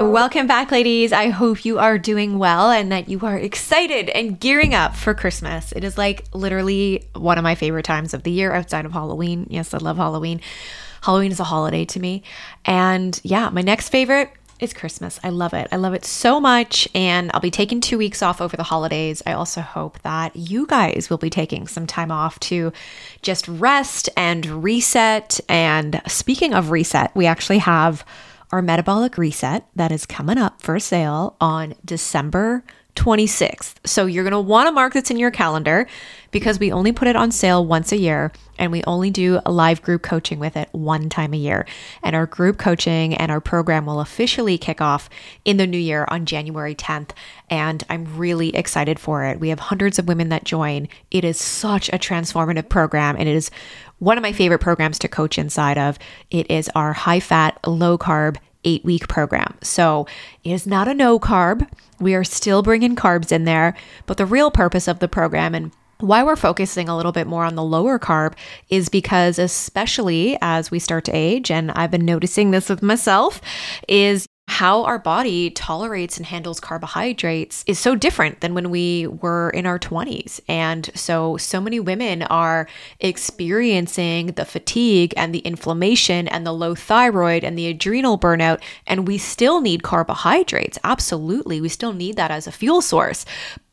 Welcome back, ladies. I hope you are doing well and that you are excited and gearing up for Christmas. It is like literally one of my favorite times of the year outside of Halloween. Yes, I love Halloween. Halloween is a holiday to me. And yeah, my next favorite is Christmas. I love it. I love it so much. And I'll be taking two weeks off over the holidays. I also hope that you guys will be taking some time off to just rest and reset. And speaking of reset, we actually have our metabolic reset that is coming up for sale on December 26th. So you're going to want to mark this in your calendar because we only put it on sale once a year and we only do a live group coaching with it one time a year. And our group coaching and our program will officially kick off in the new year on January 10th. And I'm really excited for it. We have hundreds of women that join. It is such a transformative program and it is one of my favorite programs to coach inside of. It is our high fat, low carb, eight week program. So it is not a no carb. We are still bringing carbs in there, but the real purpose of the program and why we're focusing a little bit more on the lower carb is because, especially as we start to age, and I've been noticing this with myself, is how our body tolerates and handles carbohydrates is so different than when we were in our 20s. And so, so many women are experiencing the fatigue and the inflammation and the low thyroid and the adrenal burnout. And we still need carbohydrates. Absolutely. We still need that as a fuel source.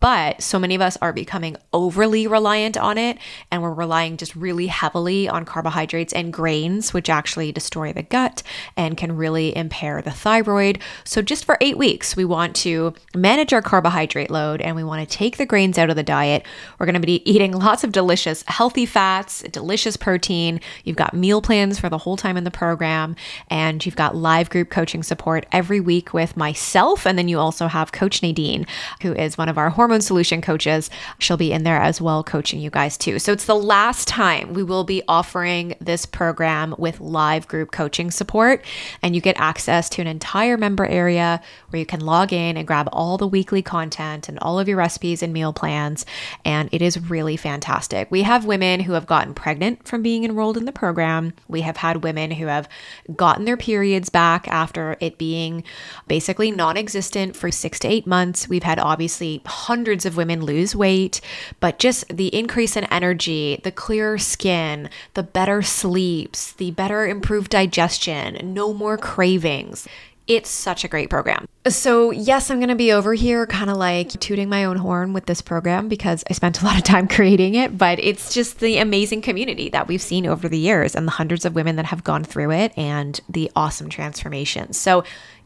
But so many of us are becoming overly reliant on it, and we're relying just really heavily on carbohydrates and grains, which actually destroy the gut and can really impair the thyroid. So, just for eight weeks, we want to manage our carbohydrate load and we want to take the grains out of the diet. We're going to be eating lots of delicious, healthy fats, delicious protein. You've got meal plans for the whole time in the program, and you've got live group coaching support every week with myself. And then you also have Coach Nadine, who is one of our hormone solution coaches. She'll be in there as well, coaching you guys too. So it's the last time we will be offering this program with live group coaching support. And you get access to an entire member area where you can log in and grab all the weekly content and all of your recipes and meal plans. And it is really fantastic. We have women who have gotten pregnant from being enrolled in the program. We have had women who have gotten their periods back after it being basically non existent for six to eight months. We've had obviously hundreds of women lose weight, but just the increase in energy, the clearer skin, the better sleeps, the better improved digestion, no more cravings. It's such a great program. So, yes, I'm going to be over here kind of like tooting my own horn with this program because I spent a lot of time creating it, but it's just the amazing community that we've seen over the years and the hundreds of women that have gone through it and the awesome transformations. So,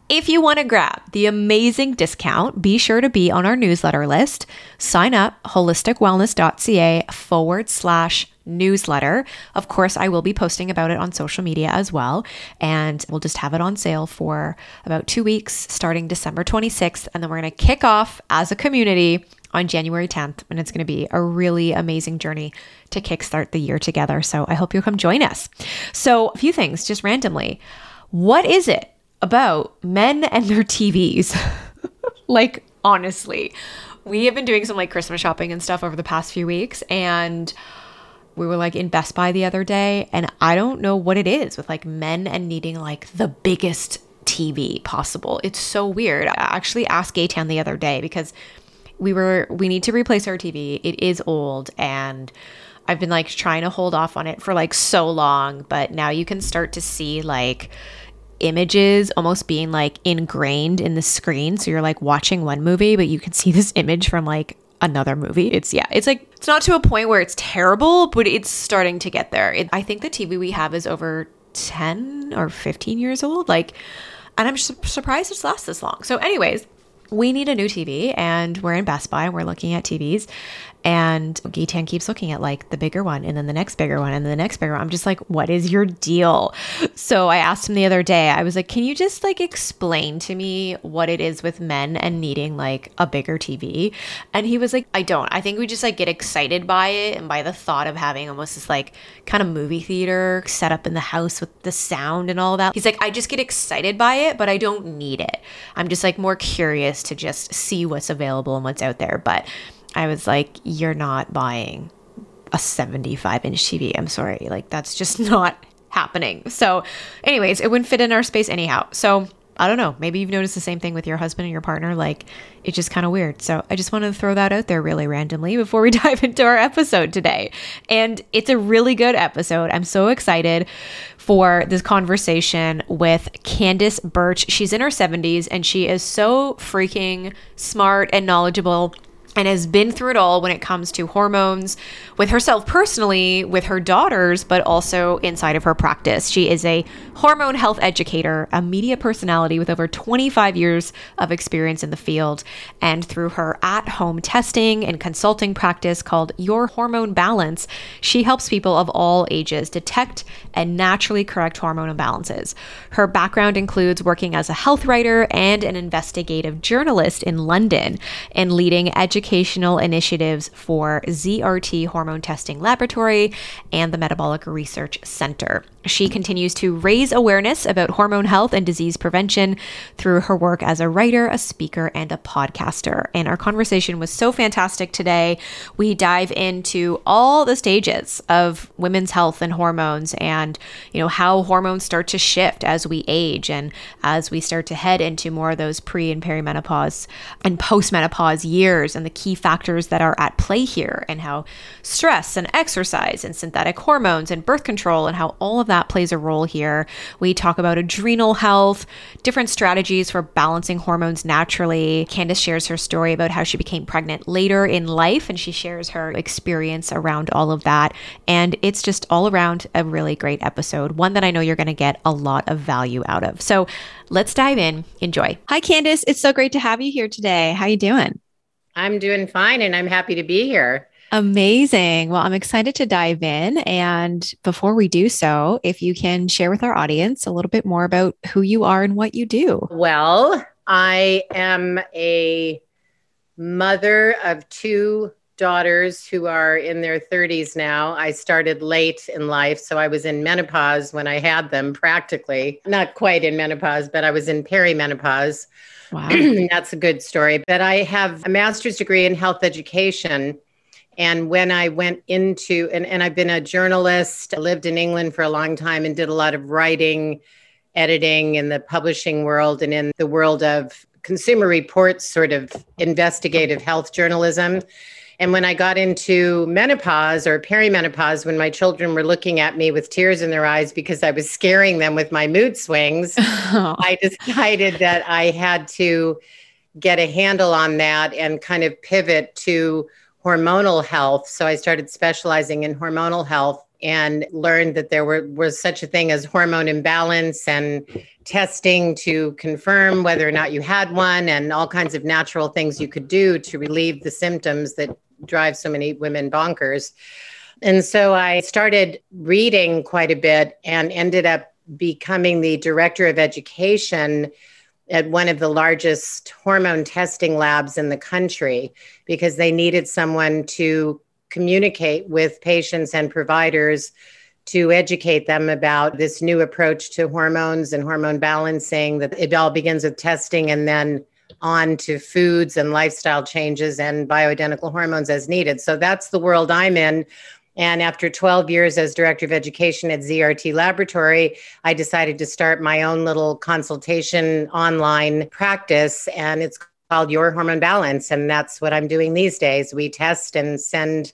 if you want to grab the amazing discount, be sure to be on our newsletter list. Sign up holisticwellness.ca forward slash newsletter. Of course, I will be posting about it on social media as well. And we'll just have it on sale for about two weeks starting December 26th. And then we're going to kick off as a community on January 10th. And it's going to be a really amazing journey to kickstart the year together. So I hope you'll come join us. So, a few things just randomly. What is it about men and their TVs. like, honestly, we have been doing some like Christmas shopping and stuff over the past few weeks. And we were like in Best Buy the other day. And I don't know what it is with like men and needing like the biggest TV possible. It's so weird. I actually asked Gaytan the other day because we were, we need to replace our TV. It is old and I've been like trying to hold off on it for like so long. But now you can start to see like, images almost being like ingrained in the screen. So you're like watching one movie, but you can see this image from like another movie. It's yeah, it's like it's not to a point where it's terrible, but it's starting to get there. It, I think the TV we have is over 10 or 15 years old. Like, and I'm su- surprised it's lasts this long. So, anyways, we need a new TV and we're in Best Buy and we're looking at TVs. And Gitan keeps looking at like the bigger one and then the next bigger one and then the next bigger one. I'm just like, what is your deal? So I asked him the other day, I was like, can you just like explain to me what it is with men and needing like a bigger TV? And he was like, I don't. I think we just like get excited by it and by the thought of having almost this like kind of movie theater set up in the house with the sound and all that. He's like, I just get excited by it, but I don't need it. I'm just like more curious to just see what's available and what's out there. But I was like, you're not buying a 75 inch TV. I'm sorry. Like, that's just not happening. So, anyways, it wouldn't fit in our space anyhow. So, I don't know. Maybe you've noticed the same thing with your husband and your partner. Like, it's just kind of weird. So, I just wanted to throw that out there really randomly before we dive into our episode today. And it's a really good episode. I'm so excited for this conversation with Candace Burch. She's in her 70s and she is so freaking smart and knowledgeable and has been through it all when it comes to hormones with herself personally, with her daughters, but also inside of her practice. She is a hormone health educator, a media personality with over 25 years of experience in the field. And through her at home testing and consulting practice called Your Hormone Balance, she helps people of all ages detect and naturally correct hormone imbalances. Her background includes working as a health writer and an investigative journalist in London and leading educational initiatives for ZRT Hormone Testing Laboratory and the Metabolic Research Center. She continues to raise awareness about hormone health and disease prevention through her work as a writer, a speaker, and a podcaster. And our conversation was so fantastic today. We dive into all the stages of women's health and hormones and, you know, how hormones start to shift as we age and as we start to head into more of those pre and perimenopause and postmenopause years and the key factors that are at play here and how stress and exercise and synthetic hormones and birth control and how all of that plays a role here. We talk about adrenal health, different strategies for balancing hormones naturally. Candace shares her story about how she became pregnant later in life and she shares her experience around all of that. And it's just all around a really great episode, one that I know you're going to get a lot of value out of. So let's dive in. Enjoy. Hi, Candace. It's so great to have you here today. How are you doing? I'm doing fine and I'm happy to be here. Amazing. Well, I'm excited to dive in. And before we do so, if you can share with our audience a little bit more about who you are and what you do. Well, I am a mother of two daughters who are in their 30s now. I started late in life. So I was in menopause when I had them, practically. Not quite in menopause, but I was in perimenopause. Wow. That's a good story. But I have a master's degree in health education and when I went into, and, and I've been a journalist, I lived in England for a long time and did a lot of writing, editing in the publishing world and in the world of consumer reports, sort of investigative health journalism. And when I got into menopause or perimenopause, when my children were looking at me with tears in their eyes because I was scaring them with my mood swings, I decided that I had to get a handle on that and kind of pivot to hormonal health. So I started specializing in hormonal health and learned that there were, was such a thing as hormone imbalance and testing to confirm whether or not you had one and all kinds of natural things you could do to relieve the symptoms that drive so many women bonkers. And so I started reading quite a bit and ended up becoming the director of education at one of the largest hormone testing labs in the country because they needed someone to communicate with patients and providers to educate them about this new approach to hormones and hormone balancing that it all begins with testing and then on to foods and lifestyle changes and bioidentical hormones as needed. So that's the world I'm in. And after 12 years as director of education at ZRT Laboratory, I decided to start my own little consultation online practice. And it's called Your Hormone Balance. And that's what I'm doing these days. We test and send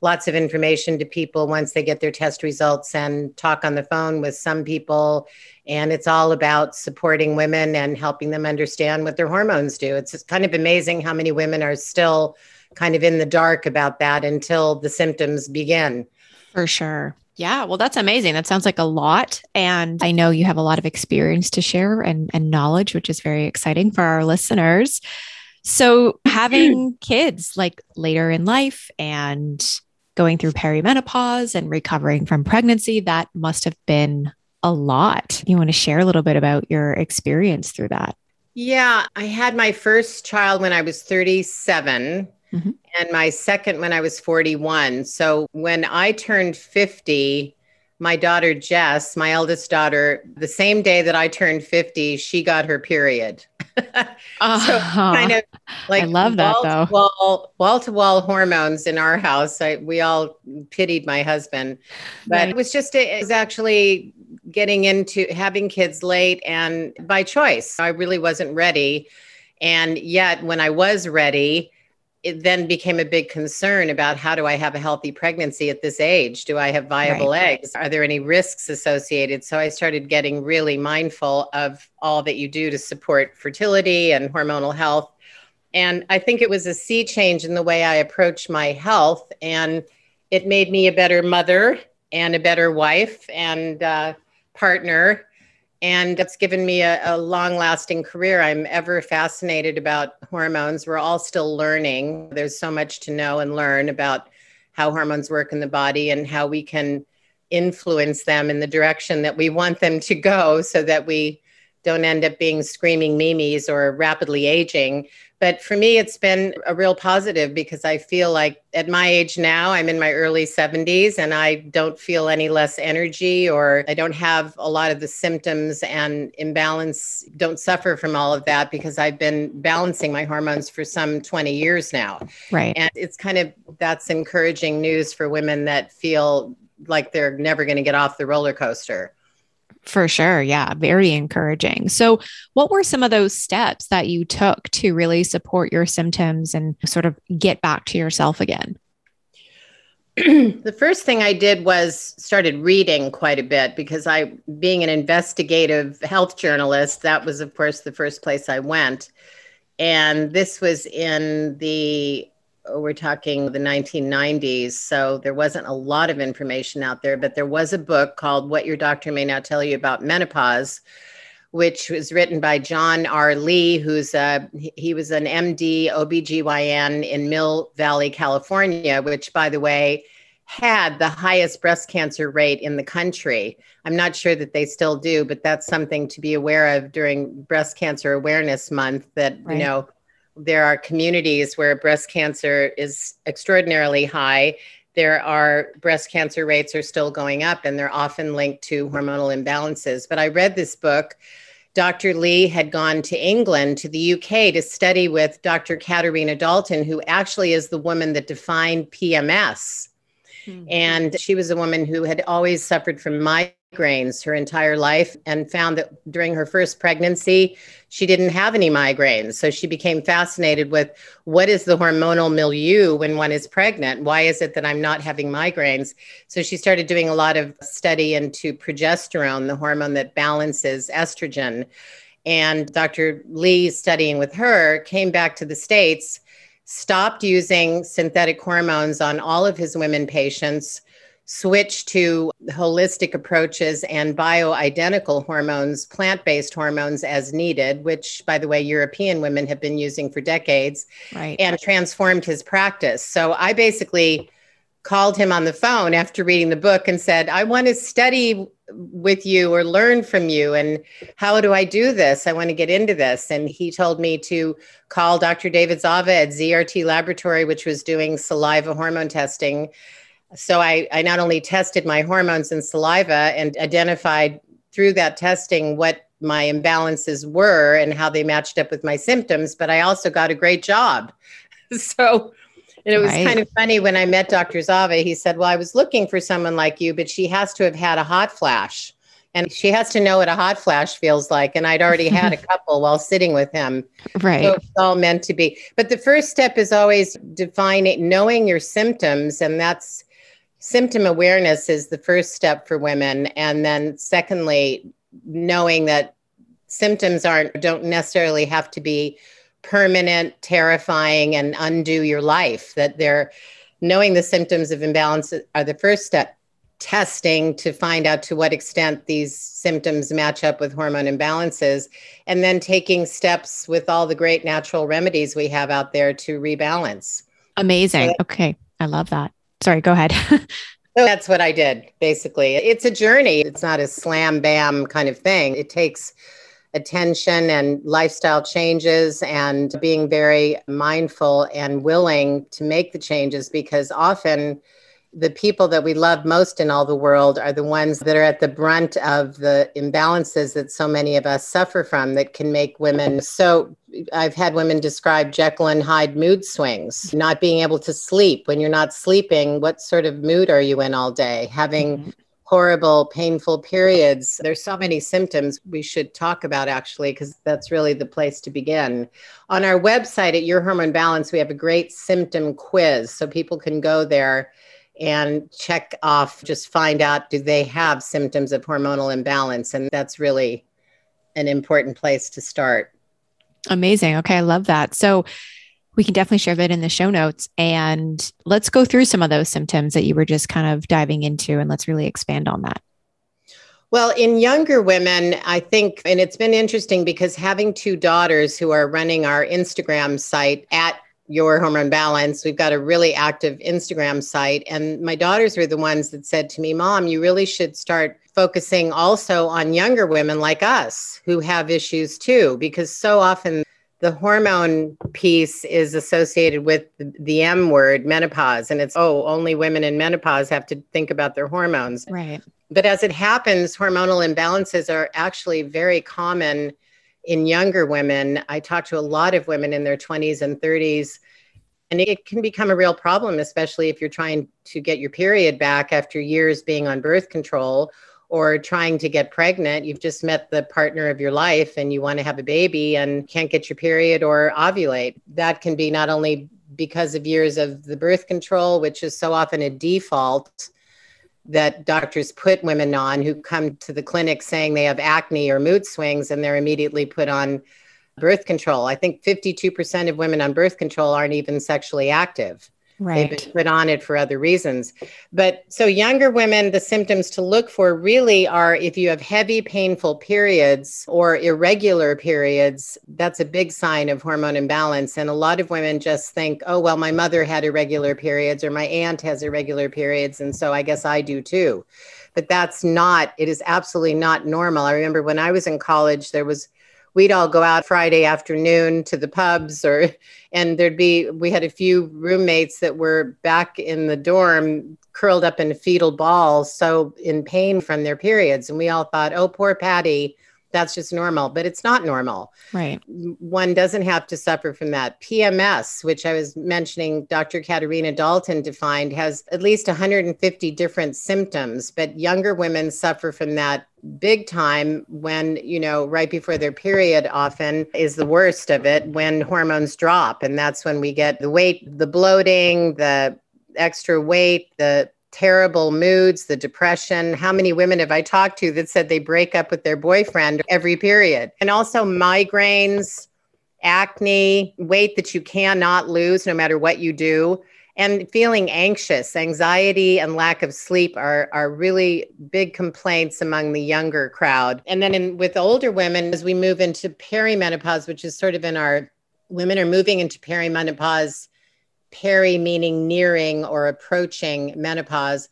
lots of information to people once they get their test results and talk on the phone with some people. And it's all about supporting women and helping them understand what their hormones do. It's kind of amazing how many women are still kind of in the dark about that until the symptoms begin. For sure. Yeah, well, that's amazing. That sounds like a lot. And I know you have a lot of experience to share and, and knowledge, which is very exciting for our listeners. So, having kids like later in life and going through perimenopause and recovering from pregnancy, that must have been a lot. You want to share a little bit about your experience through that? Yeah, I had my first child when I was 37 mm-hmm. and my second when I was 41. So when I turned 50, my daughter Jess, my eldest daughter, the same day that I turned 50, she got her period. uh, so kind of like I love that though. Wall, wall to wall hormones in our house. I, we all pitied my husband, but right. it was just, it was actually getting into having kids late and by choice. I really wasn't ready. And yet, when I was ready, it then became a big concern about how do I have a healthy pregnancy at this age? Do I have viable right. eggs? Are there any risks associated? So I started getting really mindful of all that you do to support fertility and hormonal health. And I think it was a sea change in the way I approach my health. And it made me a better mother and a better wife and uh, partner and it's given me a, a long lasting career. I'm ever fascinated about hormones. We're all still learning. There's so much to know and learn about how hormones work in the body and how we can influence them in the direction that we want them to go so that we don't end up being screaming memes or rapidly aging. But for me, it's been a real positive because I feel like at my age now, I'm in my early 70s and I don't feel any less energy or I don't have a lot of the symptoms and imbalance, don't suffer from all of that because I've been balancing my hormones for some 20 years now. Right. And it's kind of that's encouraging news for women that feel like they're never going to get off the roller coaster. For sure. Yeah. Very encouraging. So, what were some of those steps that you took to really support your symptoms and sort of get back to yourself again? the first thing I did was started reading quite a bit because I, being an investigative health journalist, that was, of course, the first place I went. And this was in the Oh, we're talking the 1990s, so there wasn't a lot of information out there, but there was a book called What Your Doctor May Not Tell You About Menopause, which was written by John R. Lee, who's a he was an MD OBGYN in Mill Valley, California, which by the way had the highest breast cancer rate in the country. I'm not sure that they still do, but that's something to be aware of during breast cancer awareness month that right. you know there are communities where breast cancer is extraordinarily high. There are breast cancer rates are still going up, and they're often linked to hormonal imbalances. But I read this book. Dr. Lee had gone to England, to the UK, to study with Dr. Katharina Dalton, who actually is the woman that defined PMS. Mm-hmm. And she was a woman who had always suffered from migraine migraines her entire life and found that during her first pregnancy, she didn't have any migraines. So she became fascinated with what is the hormonal milieu when one is pregnant? Why is it that I'm not having migraines? So she started doing a lot of study into progesterone, the hormone that balances estrogen. And Dr. Lee, studying with her, came back to the States, stopped using synthetic hormones on all of his women patients switch to holistic approaches and bioidentical hormones, plant based hormones as needed, which, by the way, European women have been using for decades, right. and transformed his practice. So I basically called him on the phone after reading the book and said, I want to study with you or learn from you. And how do I do this? I want to get into this. And he told me to call Dr. David Zava at ZRT Laboratory, which was doing saliva hormone testing so I, I not only tested my hormones and saliva and identified through that testing what my imbalances were and how they matched up with my symptoms, but I also got a great job. so and it was right. kind of funny when I met Dr. Zava. He said, Well, I was looking for someone like you, but she has to have had a hot flash. And she has to know what a hot flash feels like. And I'd already had a couple while sitting with him. Right. So it's all meant to be. But the first step is always defining, knowing your symptoms. And that's symptom awareness is the first step for women and then secondly knowing that symptoms aren't don't necessarily have to be permanent terrifying and undo your life that they're knowing the symptoms of imbalance are the first step testing to find out to what extent these symptoms match up with hormone imbalances, and then taking steps with all the great natural remedies we have out there to rebalance. Amazing. So okay. I love that. Sorry, go ahead. So that's what I did basically. It's a journey. It's not a slam bam kind of thing. It takes attention and lifestyle changes and being very mindful and willing to make the changes because often the people that we love most in all the world are the ones that are at the brunt of the imbalances that so many of us suffer from that can make women so I've had women describe Jekyll and Hyde mood swings, not being able to sleep. When you're not sleeping, what sort of mood are you in all day? Having mm-hmm. horrible, painful periods. There's so many symptoms we should talk about actually, because that's really the place to begin. On our website at Your Hormone Balance, we have a great symptom quiz. So people can go there and check off, just find out do they have symptoms of hormonal imbalance? And that's really an important place to start. Amazing. Okay, I love that. So we can definitely share that in the show notes. And let's go through some of those symptoms that you were just kind of diving into and let's really expand on that. Well, in younger women, I think, and it's been interesting because having two daughters who are running our Instagram site at your hormone balance. We've got a really active instagram site and my daughters were the ones that said to me mom you really should start focusing also on younger women like us who have issues too because so often the hormone piece is associated with the m word menopause and it's oh only women in menopause have to think about their hormones. Right. But as it happens hormonal imbalances are actually very common in younger women. I talk to a lot of women in their 20s and 30s, and it can become a real problem, especially if you're trying to get your period back after years being on birth control or trying to get pregnant. You've just met the partner of your life and you want to have a baby and can't get your period or ovulate. That can be not only because of years of the birth control, which is so often a default that doctors put women on who come to the clinic saying they have acne or mood swings and they're immediately put on birth control. I think 52% of women on birth control aren't even sexually active. Right. They've been put on it for other reasons. But so younger women, the symptoms to look for really are if you have heavy, painful periods or irregular periods, that's a big sign of hormone imbalance. And a lot of women just think, oh, well, my mother had irregular periods or my aunt has irregular periods. And so I guess I do too. But that's not, it is absolutely not normal. I remember when I was in college, there was we'd all go out Friday afternoon to the pubs or and there'd be we had a few roommates that were back in the dorm curled up in fetal balls so in pain from their periods. And we all thought oh poor Patty that's just normal, but it's not normal. Right. One doesn't have to suffer from that. PMS, which I was mentioning, Dr. Katharina Dalton defined, has at least 150 different symptoms, but younger women suffer from that big time when, you know, right before their period often is the worst of it when hormones drop. And that's when we get the weight, the bloating, the extra weight, the terrible moods, the depression. How many women have I talked to that said they break up with their boyfriend every period? And also migraines, acne, weight that you cannot lose no matter what you do. And feeling anxious, anxiety, and lack of sleep are, are really big complaints among the younger crowd. And then in, with older women, as we move into perimenopause, which is sort of in our women are moving into perimenopause peri meaning nearing or approaching menopause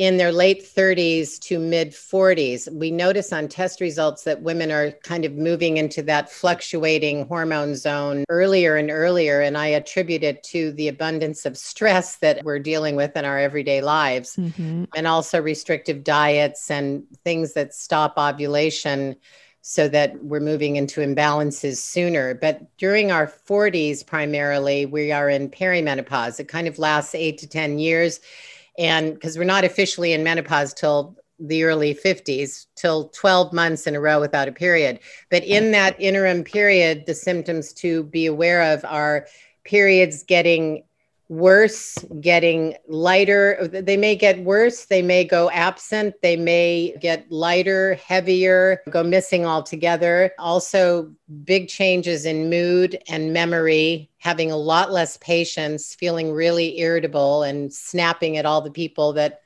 in their late 30s to mid 40s. We notice on test results that women are kind of moving into that fluctuating hormone zone earlier and earlier. And I attribute it to the abundance of stress that we're dealing with in our everyday lives, mm-hmm. and also restrictive diets and things that stop ovulation so that we're moving into imbalances sooner. But during our 40s, primarily, we are in perimenopause. It kind of lasts eight to 10 years. And because we're not officially in menopause till the early 50s, till 12 months in a row without a period. But in that interim period, the symptoms to be aware of are periods getting worse, getting lighter. They may get worse, they may go absent, they may get lighter, heavier, go missing altogether. Also, big changes in mood and memory, having a lot less patience, feeling really irritable and snapping at all the people that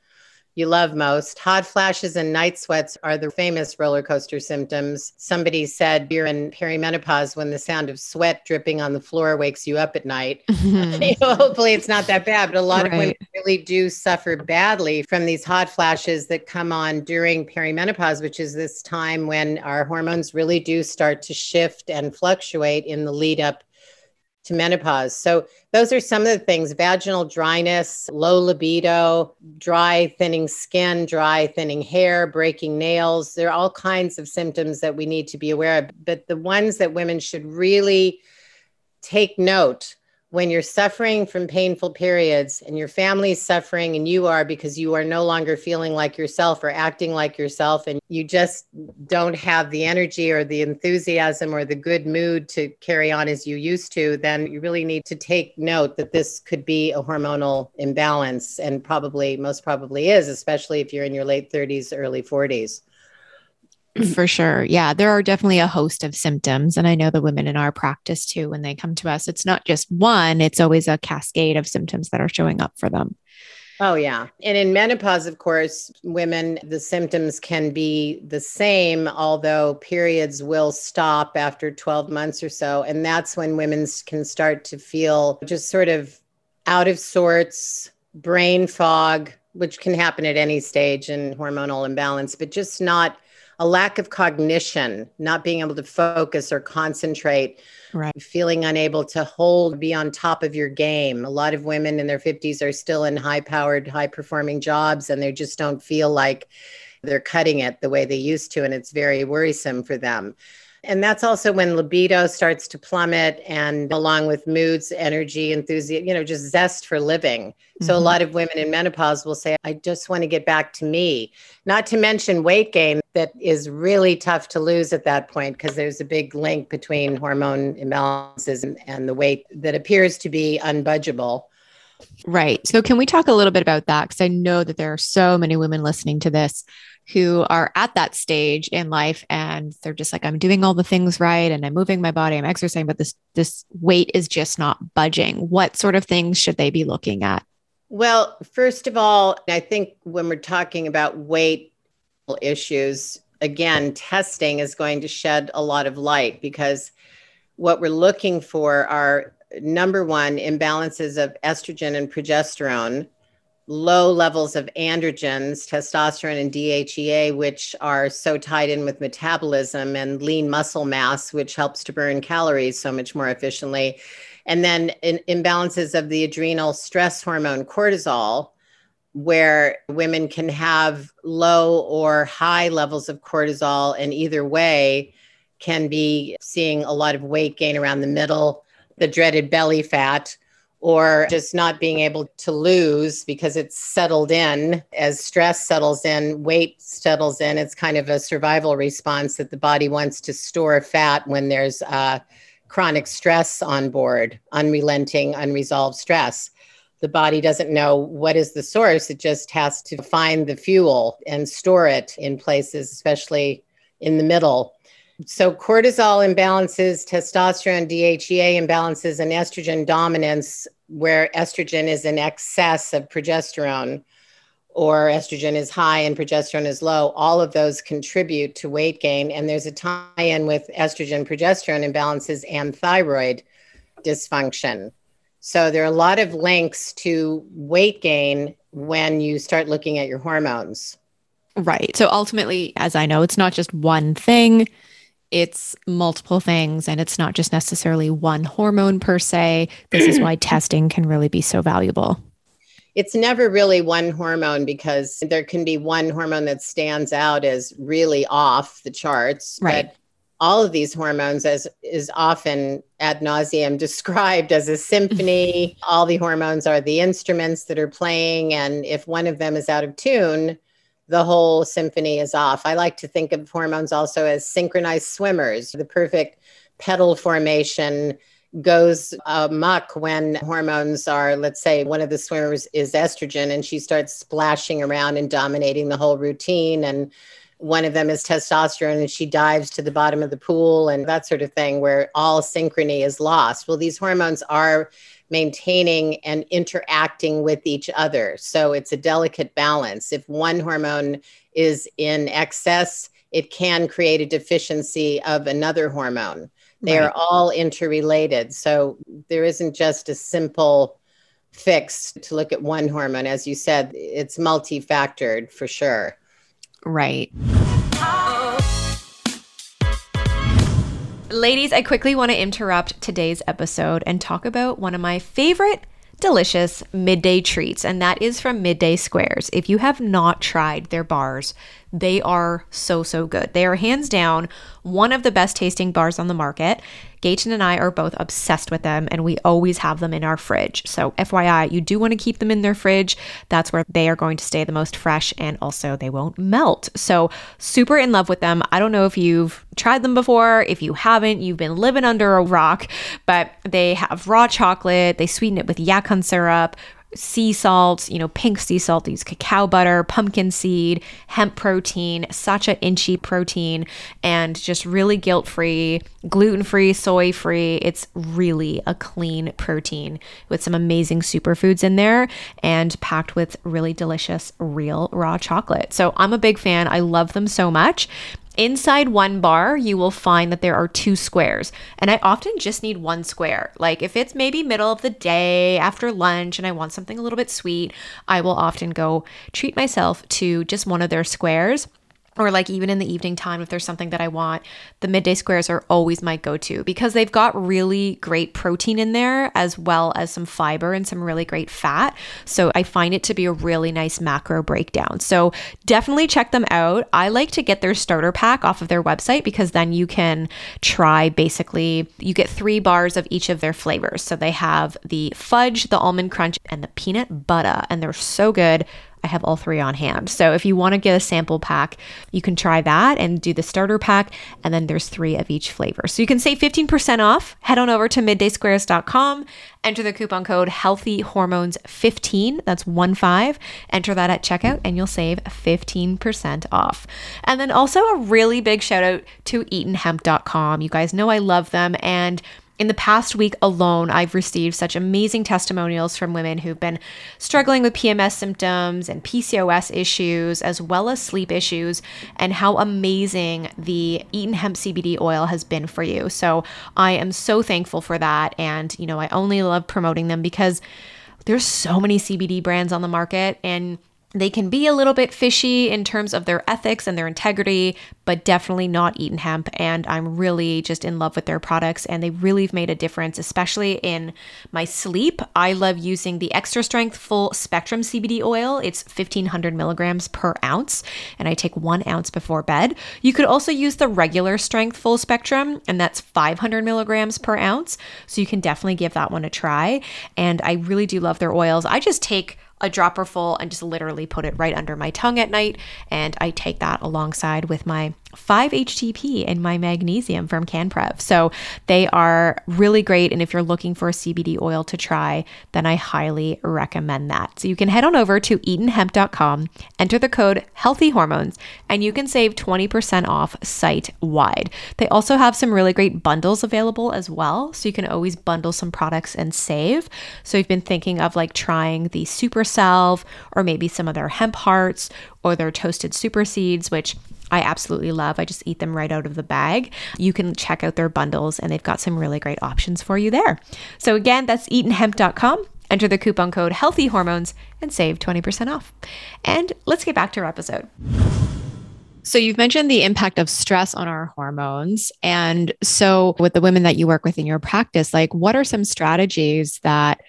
you love most. Hot flashes and night sweats are the famous roller coaster symptoms. Somebody said you're in perimenopause when the sound of sweat dripping on the floor wakes you up at night. Hopefully, it's not that bad, but a lot right. of women really do suffer badly from these hot flashes that come on during perimenopause, which is this time when our hormones really do start to shift and fluctuate in the lead up to menopause. So, those are some of the things vaginal dryness, low libido, dry, thinning skin, dry, thinning hair, breaking nails. There are all kinds of symptoms that we need to be aware of. But the ones that women should really take note when you're suffering from painful periods and your family's suffering and you are because you are no longer feeling like yourself or acting like yourself and you just don't have the energy or the enthusiasm or the good mood to carry on as you used to then you really need to take note that this could be a hormonal imbalance and probably most probably is especially if you're in your late 30s early 40s for sure. Yeah, there are definitely a host of symptoms. And I know the women in our practice too, when they come to us, it's not just one, it's always a cascade of symptoms that are showing up for them. Oh, yeah. And in menopause, of course, women, the symptoms can be the same, although periods will stop after 12 months or so. And that's when women can start to feel just sort of out of sorts, brain fog, which can happen at any stage in hormonal imbalance, but just not a lack of cognition, not being able to focus or concentrate, right. feeling unable to hold, be on top of your game. A lot of women in their 50s are still in high powered, high performing jobs and they just don't feel like they're cutting it the way they used to. And it's very worrisome for them. And that's also when libido starts to plummet, and along with moods, energy, enthusiasm, you know, just zest for living. Mm-hmm. So, a mm-hmm. lot of women in menopause will say, I just want to get back to me. Not to mention weight gain, that is really tough to lose at that point because there's a big link between hormone imbalances and, and the weight that appears to be unbudgeable. Right. So, can we talk a little bit about that? Because I know that there are so many women listening to this who are at that stage in life and they're just like i'm doing all the things right and i'm moving my body i'm exercising but this this weight is just not budging what sort of things should they be looking at well first of all i think when we're talking about weight issues again testing is going to shed a lot of light because what we're looking for are number one imbalances of estrogen and progesterone low levels of androgens, testosterone and DHEA, which are so tied in with metabolism and lean muscle mass, which helps to burn calories so much more efficiently. And then imbalances of the adrenal stress hormone cortisol, where women can have low or high levels of cortisol, and either way can be seeing a lot of weight gain around the middle, the dreaded belly fat or just not being able to lose because it's settled in as stress settles in, weight settles in. It's kind of a survival response that the body wants to store fat when there's uh, chronic stress on board, unrelenting, unresolved stress. The body doesn't know what is the source. It just has to find the fuel and store it in places, especially in the middle so, cortisol imbalances, testosterone, DHEA imbalances, and estrogen dominance, where estrogen is in excess of progesterone or estrogen is high and progesterone is low, all of those contribute to weight gain. And there's a tie in with estrogen progesterone imbalances and thyroid dysfunction. So, there are a lot of links to weight gain when you start looking at your hormones. Right. So, ultimately, as I know, it's not just one thing it's multiple things and it's not just necessarily one hormone per se. This is why testing can really be so valuable. It's never really one hormone because there can be one hormone that stands out as really off the charts. Right. But all of these hormones, as is often ad nauseum described as a symphony, all the hormones are the instruments that are playing. And if one of them is out of tune, the whole symphony is off. I like to think of hormones also as synchronized swimmers. The perfect pedal formation goes amok when hormones are, let's say, one of the swimmers is estrogen and she starts splashing around and dominating the whole routine and one of them is testosterone and she dives to the bottom of the pool and that sort of thing where all synchrony is lost. Well these hormones are maintaining and interacting with each other. So it's a delicate balance. If one hormone is in excess it can create a deficiency of another hormone. They right. are all interrelated. So there isn't just a simple fix to look at one hormone. As you said it's multifactored for sure Right. Ladies, I quickly want to interrupt today's episode and talk about one of my favorite delicious midday treats, and that is from Midday Squares. If you have not tried their bars, they are so, so good. They are hands down one of the best tasting bars on the market. Gayton and I are both obsessed with them and we always have them in our fridge. So, FYI, you do want to keep them in their fridge. That's where they are going to stay the most fresh and also they won't melt. So, super in love with them. I don't know if you've tried them before. If you haven't, you've been living under a rock, but they have raw chocolate, they sweeten it with yacon syrup, sea salt, you know, pink sea salt, use cacao butter, pumpkin seed, hemp protein, sacha inchi protein, and just really guilt free, gluten free, soy free. It's really a clean protein with some amazing superfoods in there and packed with really delicious real raw chocolate. So I'm a big fan. I love them so much. Inside one bar, you will find that there are two squares, and I often just need one square. Like if it's maybe middle of the day after lunch and I want something a little bit sweet, I will often go treat myself to just one of their squares or like even in the evening time if there's something that I want, the midday squares are always my go-to because they've got really great protein in there as well as some fiber and some really great fat. So I find it to be a really nice macro breakdown. So definitely check them out. I like to get their starter pack off of their website because then you can try basically you get 3 bars of each of their flavors. So they have the fudge, the almond crunch and the peanut butter and they're so good. I have all three on hand. So if you want to get a sample pack, you can try that and do the starter pack. And then there's three of each flavor. So you can save 15% off. Head on over to middaysquares.com, enter the coupon code healthy hormones 15. That's one five. Enter that at checkout and you'll save 15% off. And then also a really big shout out to eatonhemp.com. You guys know I love them and in the past week alone, I've received such amazing testimonials from women who've been struggling with PMS symptoms and PCOS issues, as well as sleep issues, and how amazing the Eaton Hemp CBD oil has been for you. So I am so thankful for that. And, you know, I only love promoting them because there's so many CBD brands on the market and they can be a little bit fishy in terms of their ethics and their integrity, but definitely not Eaton Hemp. And I'm really just in love with their products, and they really have made a difference, especially in my sleep. I love using the extra strength full spectrum CBD oil. It's 1500 milligrams per ounce, and I take one ounce before bed. You could also use the regular strength full spectrum, and that's 500 milligrams per ounce. So you can definitely give that one a try. And I really do love their oils. I just take a dropper full and just literally put it right under my tongue at night. And I take that alongside with my 5-HTP and my magnesium from CanPrev. So they are really great. And if you're looking for a CBD oil to try, then I highly recommend that. So you can head on over to eatonhemp.com, enter the code healthy hormones, and you can save 20% off site wide. They also have some really great bundles available as well. So you can always bundle some products and save. So you've been thinking of like trying the super salve or maybe some of their hemp hearts or their toasted super seeds, which I absolutely love. I just eat them right out of the bag. You can check out their bundles and they've got some really great options for you there. So again, that's eatonhemp.com. Enter the coupon code healthy hormones and save 20% off. And let's get back to our episode. So you've mentioned the impact of stress on our hormones. And so with the women that you work with in your practice, like what are some strategies that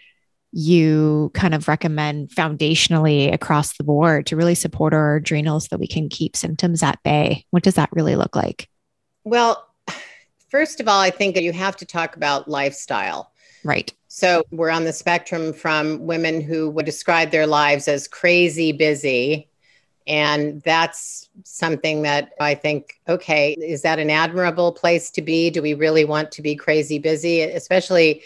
you kind of recommend foundationally across the board to really support our adrenals so that we can keep symptoms at bay? What does that really look like? Well, first of all, I think you have to talk about lifestyle. Right. So we're on the spectrum from women who would describe their lives as crazy busy. And that's something that I think, okay, is that an admirable place to be? Do we really want to be crazy busy? Especially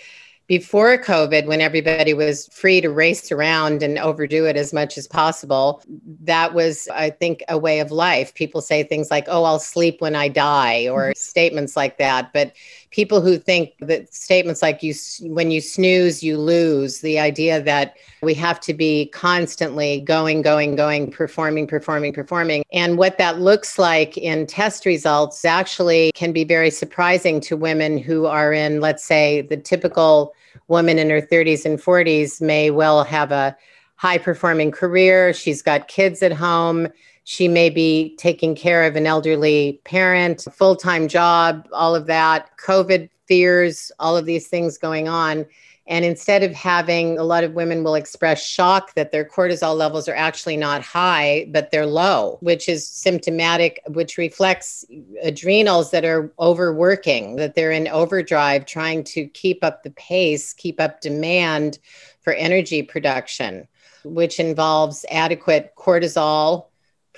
before COVID, when everybody was free to race around and overdo it as much as possible, that was, I think, a way of life. People say things like, oh, I'll sleep when I die, or mm-hmm. statements like that. But people who think that statements like you when you snooze you lose the idea that we have to be constantly going going going performing performing performing and what that looks like in test results actually can be very surprising to women who are in let's say the typical woman in her 30s and 40s may well have a high performing career. She's got kids at home. She may be taking care of an elderly parent, full time job, all of that, COVID fears, all of these things going on. And instead of having a lot of women will express shock that their cortisol levels are actually not high, but they're low, which is symptomatic, which reflects adrenals that are overworking, that they're in overdrive, trying to keep up the pace, keep up demand for energy production, which involves adequate cortisol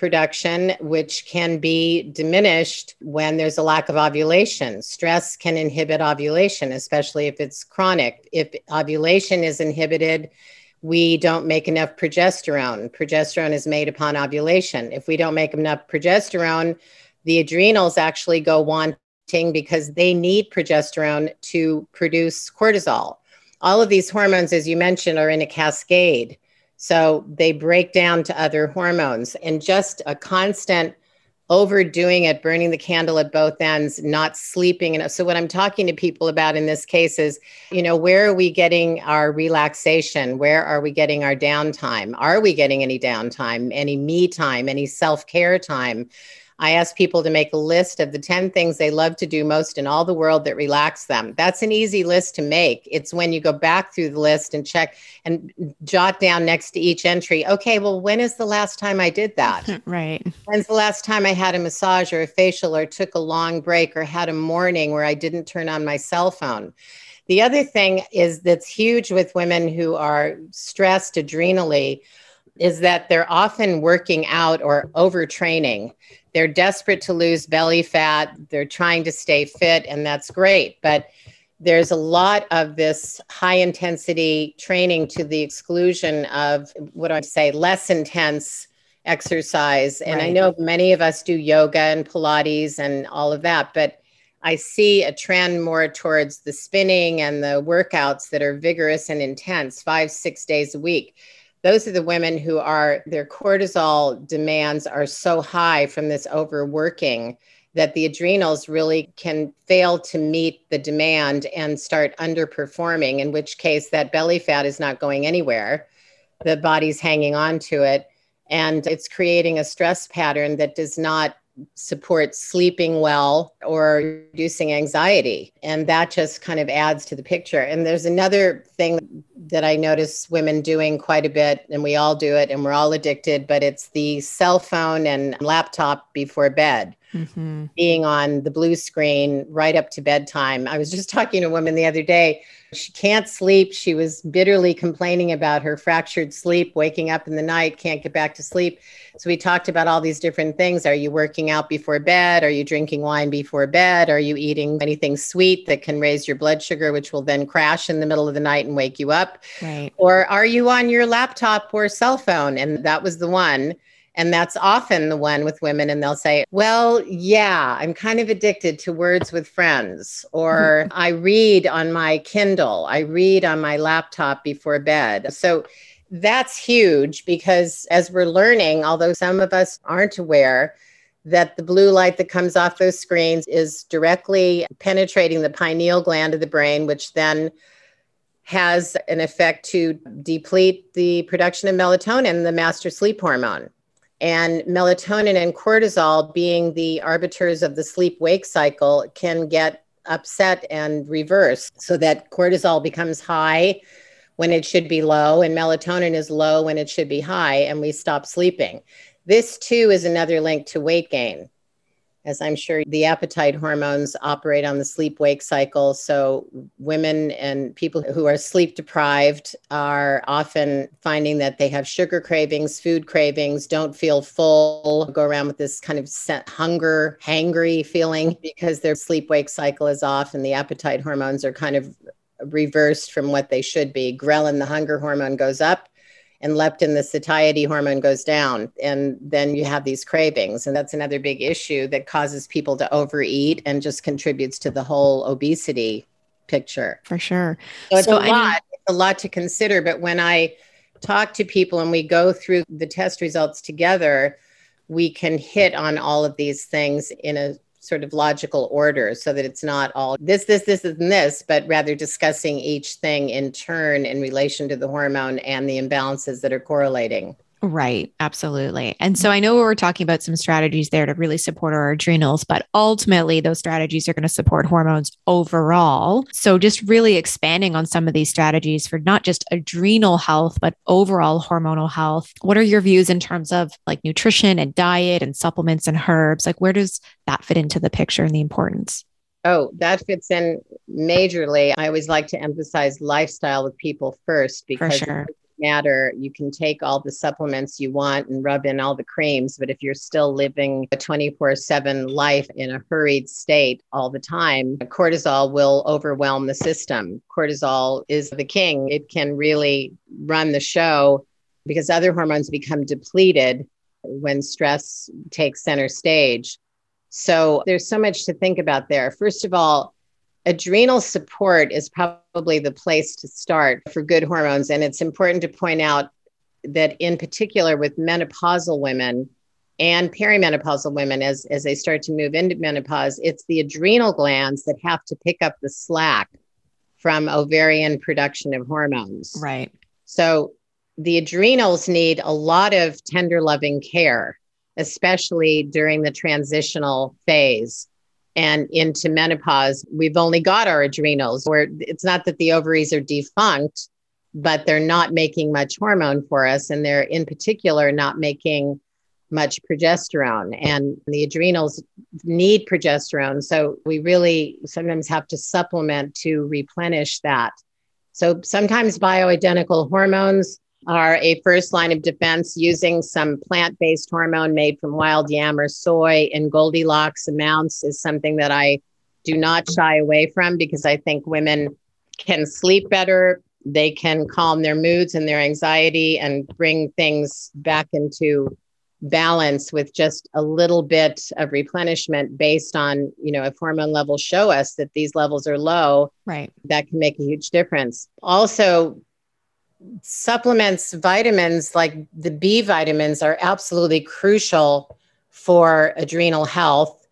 production, which can be diminished when there's a lack of ovulation. Stress can inhibit ovulation, especially if it's chronic. If ovulation is inhibited, we don't make enough progesterone. Progesterone is made upon ovulation. If we don't make enough progesterone, the adrenals actually go wanting because they need progesterone to produce cortisol. All of these hormones, as you mentioned, are in a cascade. So they break down to other hormones and just a constant overdoing it, burning the candle at both ends, not sleeping. And so, what I'm talking to people about in this case is, you know, where are we getting our relaxation? Where are we getting our downtime? Are we getting any downtime, any me time, any self care time? I ask people to make a list of the 10 things they love to do most in all the world that relax them. That's an easy list to make. It's when you go back through the list and check and jot down next to each entry, okay, well, when is the last time I did that? right. When's the last time I had a massage or a facial or took a long break or had a morning where I didn't turn on my cell phone? The other thing is that's huge with women who are stressed adrenally is that they're often working out or overtraining. They're desperate to lose belly fat. They're trying to stay fit, and that's great. But there's a lot of this high intensity training to the exclusion of what do I say, less intense exercise. And right. I know many of us do yoga and Pilates and all of that, but I see a trend more towards the spinning and the workouts that are vigorous and intense, five, six days a week those are the women who are their cortisol demands are so high from this overworking that the adrenals really can fail to meet the demand and start underperforming in which case that belly fat is not going anywhere the body's hanging on to it and it's creating a stress pattern that does not support sleeping well or reducing anxiety. And that just kind of adds to the picture. And there's another thing that I notice women doing quite a bit, and we all do it, and we're all addicted, but it's the cell phone and laptop before bed. Mm-hmm. Being on the blue screen right up to bedtime. I was just talking to a woman the other day she can't sleep. She was bitterly complaining about her fractured sleep, waking up in the night, can't get back to sleep. So we talked about all these different things. Are you working out before bed? Are you drinking wine before bed? Are you eating anything sweet that can raise your blood sugar, which will then crash in the middle of the night and wake you up? Right. Or are you on your laptop or cell phone? And that was the one and that's often the one with women. And they'll say, Well, yeah, I'm kind of addicted to words with friends. Or I read on my Kindle, I read on my laptop before bed. So that's huge because as we're learning, although some of us aren't aware, that the blue light that comes off those screens is directly penetrating the pineal gland of the brain, which then has an effect to deplete the production of melatonin, the master sleep hormone. And melatonin and cortisol being the arbiters of the sleep wake cycle can get upset and reversed so that cortisol becomes high when it should be low and melatonin is low when it should be high and we stop sleeping. This too is another link to weight gain as I'm sure the appetite hormones operate on the sleep wake cycle. So, women and people who are sleep deprived are often finding that they have sugar cravings, food cravings, don't feel full, go around with this kind of hunger, hangry feeling because their sleep wake cycle is off and the appetite hormones are kind of reversed from what they should be. Ghrelin, the hunger hormone, goes up, and leptin, the satiety hormone, goes down. And then you have these cravings. And that's another big issue that causes people to overeat and just contributes to the whole obesity picture. For sure. So it's so a lot. It's a lot to consider. But when I talk to people and we go through the test results together, we can hit on all of these things in a sort of logical order so that it's not all this, this, this, and this, but rather discussing each thing in turn in relation to the hormone and the imbalances that are correlating. Right, absolutely. And so mm. I know we were talking about some strategies there to really support our adrenals, but ultimately those strategies are going to support hormones overall. So just really expanding on some of these strategies for not just adrenal health, but overall hormonal health. What are your views in terms of like nutrition and diet and supplements and herbs? Like where does that fit into the picture and the importance? Oh, that fits in majorly. I always like to emphasize lifestyle with people first because sure matter. You can take all the supplements you want and rub in all the creams, but if you're still living a 24 7 life in a hurried state all the time, cortisol will overwhelm the system. Cortisol is the king, it can really run the show because other hormones become depleted when stress takes center stage. So there's so much to think about there. First of all, adrenal support is probably the place to start for good hormones. And it's important to point out that, in particular, with menopausal women and perimenopausal women, as, as they start to move into menopause, it's the adrenal glands that have to pick up the slack from ovarian production of hormones. Right. So the adrenals need a lot of tender loving care, especially during the transitional phase and into menopause, we've only got our adrenals, where it's not that the ovaries are defunct, but they're not making much hormone for us. And they're in particular not making much progesterone. And the adrenals need progesterone. So we really sometimes have to supplement to replenish that. So sometimes bioidentical hormones are a first line of defense using some plant based hormone made from wild yam or soy in Goldilocks amounts is something that I do not shy away from because I think women can sleep better. They can calm their moods and their anxiety and bring things back into balance with just a little bit of replenishment based on, you know, if hormone levels show us that these levels are low, right. That can make a huge difference. Also, supplements, vitamins like the B vitamins are absolutely crucial for adrenal health.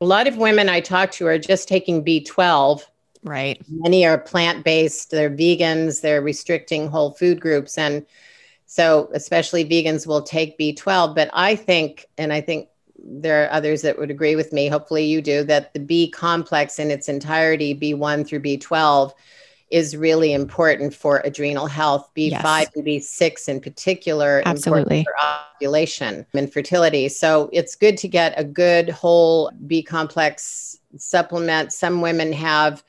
A lot of women I talk to are just taking B12. Right. Many are plant based, they're vegans, they're restricting whole food groups. And so, especially vegans will take B12. But I think, and I think there are others that would agree with me, hopefully you do, that the B complex in its entirety, B1 through B12, is really important for adrenal health. B5 yes. and B6 in particular, absolutely for ovulation and fertility. So it's good to get a good whole B complex supplement. Some women have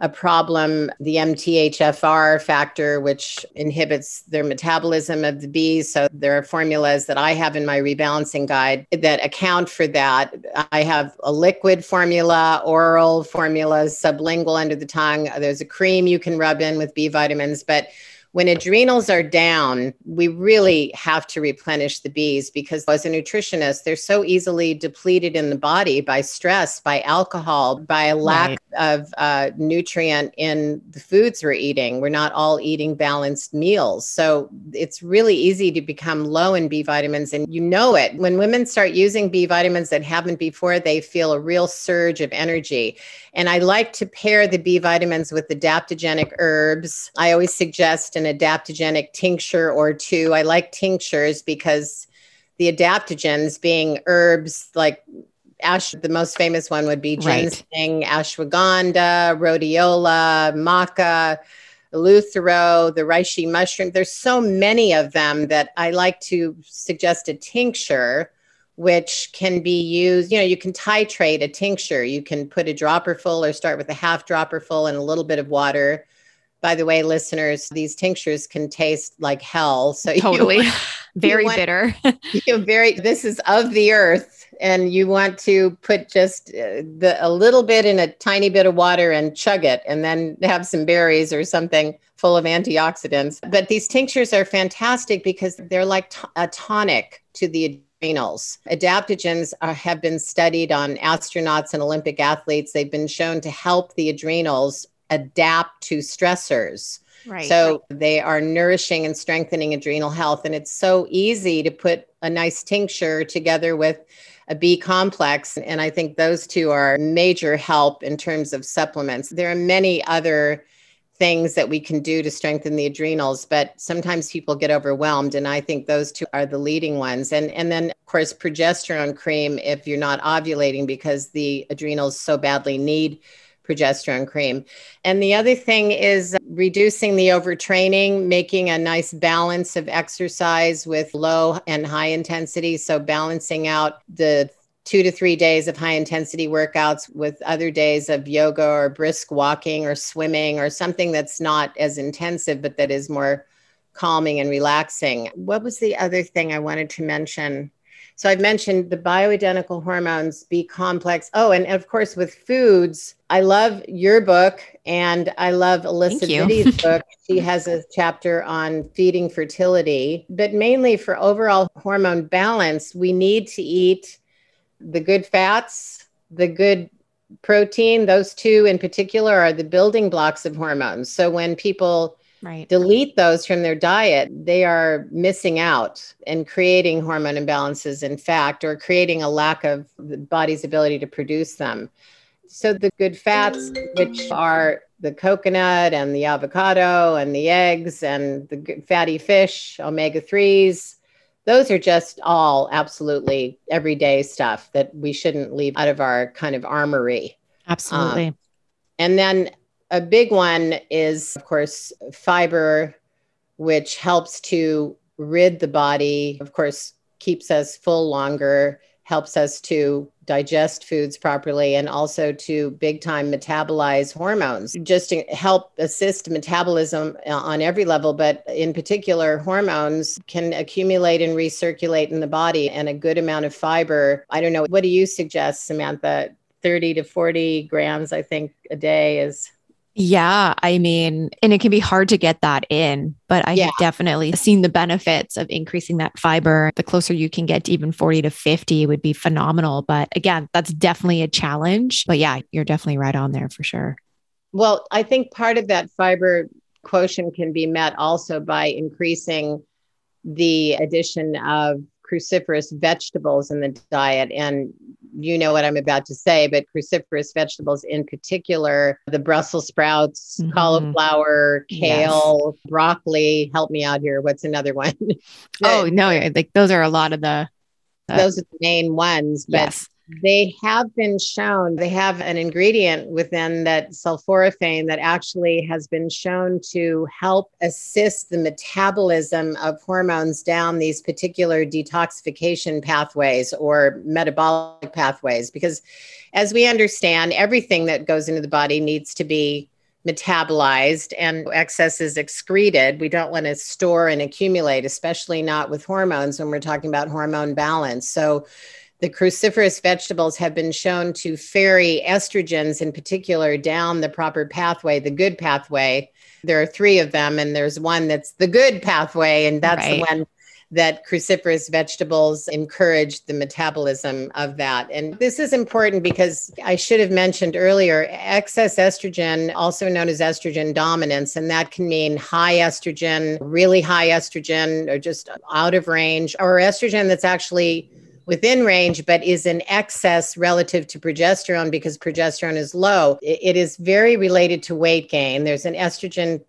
a problem, the MTHFR factor, which inhibits their metabolism of the bees. So there are formulas that I have in my rebalancing guide that account for that. I have a liquid formula, oral formulas, sublingual under the tongue. There's a cream you can rub in with B vitamins, but when adrenals are down, we really have to replenish the bees because, as a nutritionist, they're so easily depleted in the body by stress, by alcohol, by a lack right. of uh, nutrient in the foods we're eating. We're not all eating balanced meals. So it's really easy to become low in B vitamins. And you know it. When women start using B vitamins that haven't before, they feel a real surge of energy. And I like to pair the B vitamins with adaptogenic herbs. I always suggest an adaptogenic tincture or two. I like tinctures because the adaptogens being herbs like ash the most famous one would be ginseng, right. ashwagandha, rhodiola, maca, eleuthero, the reishi mushroom. There's so many of them that I like to suggest a tincture which can be used, you know, you can titrate a tincture. You can put a dropper full or start with a half dropper full and a little bit of water. By the way, listeners, these tinctures can taste like hell. So totally you, very you want, bitter. you very this is of the earth and you want to put just uh, the, a little bit in a tiny bit of water and chug it, and then have some berries or something full of antioxidants. But these tinctures are fantastic because they're like t- a tonic to the adrenals. Adaptogens are, have been studied on astronauts and Olympic athletes. They've been shown to help the adrenals adapt to stressors. Right. So they are nourishing and strengthening adrenal health. And it's so easy to put a nice tincture together with a B complex. And I think those two are major help in terms of supplements. There are many other things that we can do to strengthen the adrenals but sometimes people get overwhelmed and i think those two are the leading ones and and then of course progesterone cream if you're not ovulating because the adrenals so badly need progesterone cream. And the other thing is uh, reducing the overtraining, making a nice balance of exercise with low and high intensity. So, balancing out the two to three days of high intensity workouts with other days of yoga or brisk walking or swimming or something that's not as intensive, but that is more calming and relaxing. What was the other thing I wanted to mention? So I've mentioned the bioidentical hormones, B complex. Oh, and of course with foods, I love your book and I love Alisa Vitti's book. She has a chapter on feeding fertility, but mainly for overall hormone balance, we need to eat the good fats, the good protein. Those two in particular are the building blocks of hormones. So when people right. delete those from their diet, they are missing out and creating hormone imbalances, in fact, or creating a lack of the body's ability to produce them. So, the good fats, which are the coconut and the avocado and the eggs and the fatty fish, omega 3s, those are just all absolutely everyday stuff that we shouldn't leave out of our kind of armory. Absolutely. Um, and then a big one is, of course, fiber, which helps to rid the body, of course, keeps us full longer, helps us to digest foods properly, and also to big time metabolize hormones, just to help assist metabolism uh, on every level. But in particular, hormones can accumulate and recirculate in the body, and a good amount of fiber. I don't know. What do you suggest, Samantha? 30 to 40 grams, I think, a day is yeah, I mean, and it can be hard to get that in, but I yeah. have definitely seen the benefits of increasing that fiber. The closer you can get to even 40 to 50 would be phenomenal. But again, that's definitely a challenge. But yeah, you're definitely right on there for sure. Well, I think part of that fiber quotient can be met also by increasing the addition of cruciferous vegetables in the diet. And you know what I'm about to say, but cruciferous vegetables in particular, the Brussels sprouts, mm-hmm. cauliflower, kale, yes. broccoli. Help me out here. What's another one? oh, no, like those are a lot of the. Uh, those are the main ones. But yes they have been shown, they have an ingredient within that sulforaphane that actually has been shown to help assist the metabolism of hormones down these particular detoxification pathways or metabolic pathways. Because as we understand, everything that goes into the body needs to be metabolized and excess is excreted. We don't want to store and accumulate, especially not with hormones when we're talking about hormone balance. So, the cruciferous vegetables have been shown to ferry estrogens in particular down the proper pathway, the good pathway. There are three of them, and there's one that's the good pathway, and that's right. the one that cruciferous vegetables encourage the metabolism of that. And this is important because I should have mentioned earlier excess estrogen, also known as estrogen dominance, and that can mean high estrogen, really high estrogen, or just out of range, or estrogen that's actually within range, but is in excess relative to progesterone because progesterone is low. It is very related to weight gain. There's an estrogen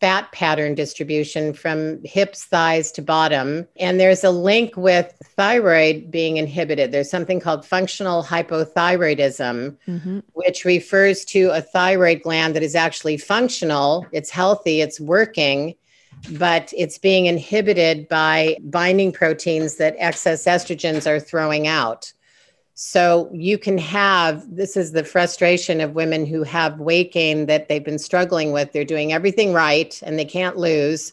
fat pattern distribution from hips, thighs to bottom. And there's a link with thyroid being inhibited. There's something called functional hypothyroidism, mm-hmm. which refers to a thyroid gland that is actually functional, it's healthy, it's working but it's being inhibited by binding proteins that excess estrogens are throwing out. So you can have this is the frustration of women who have weight gain that they've been struggling with. They're doing everything right and they can't lose.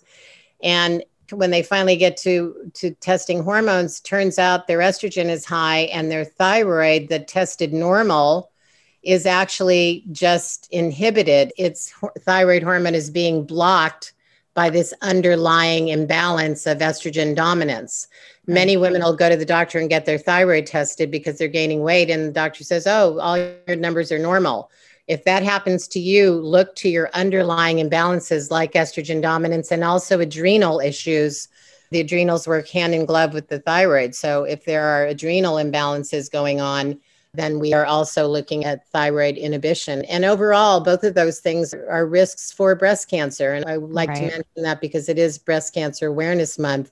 And when they finally get to to testing hormones turns out their estrogen is high and their thyroid that tested normal is actually just inhibited its thyroid hormone is being blocked by this underlying imbalance of estrogen dominance many women will go to the doctor and get their thyroid tested because they're gaining weight and the doctor says oh all your numbers are normal if that happens to you, look to your underlying imbalances like estrogen dominance and also adrenal issues. The adrenals work hand in glove with the thyroid. So if there are adrenal imbalances going on, then we are also looking at thyroid inhibition. And overall, both of those things are risks for breast cancer. And I would like right. to mention that because it is Breast Cancer Awareness Month,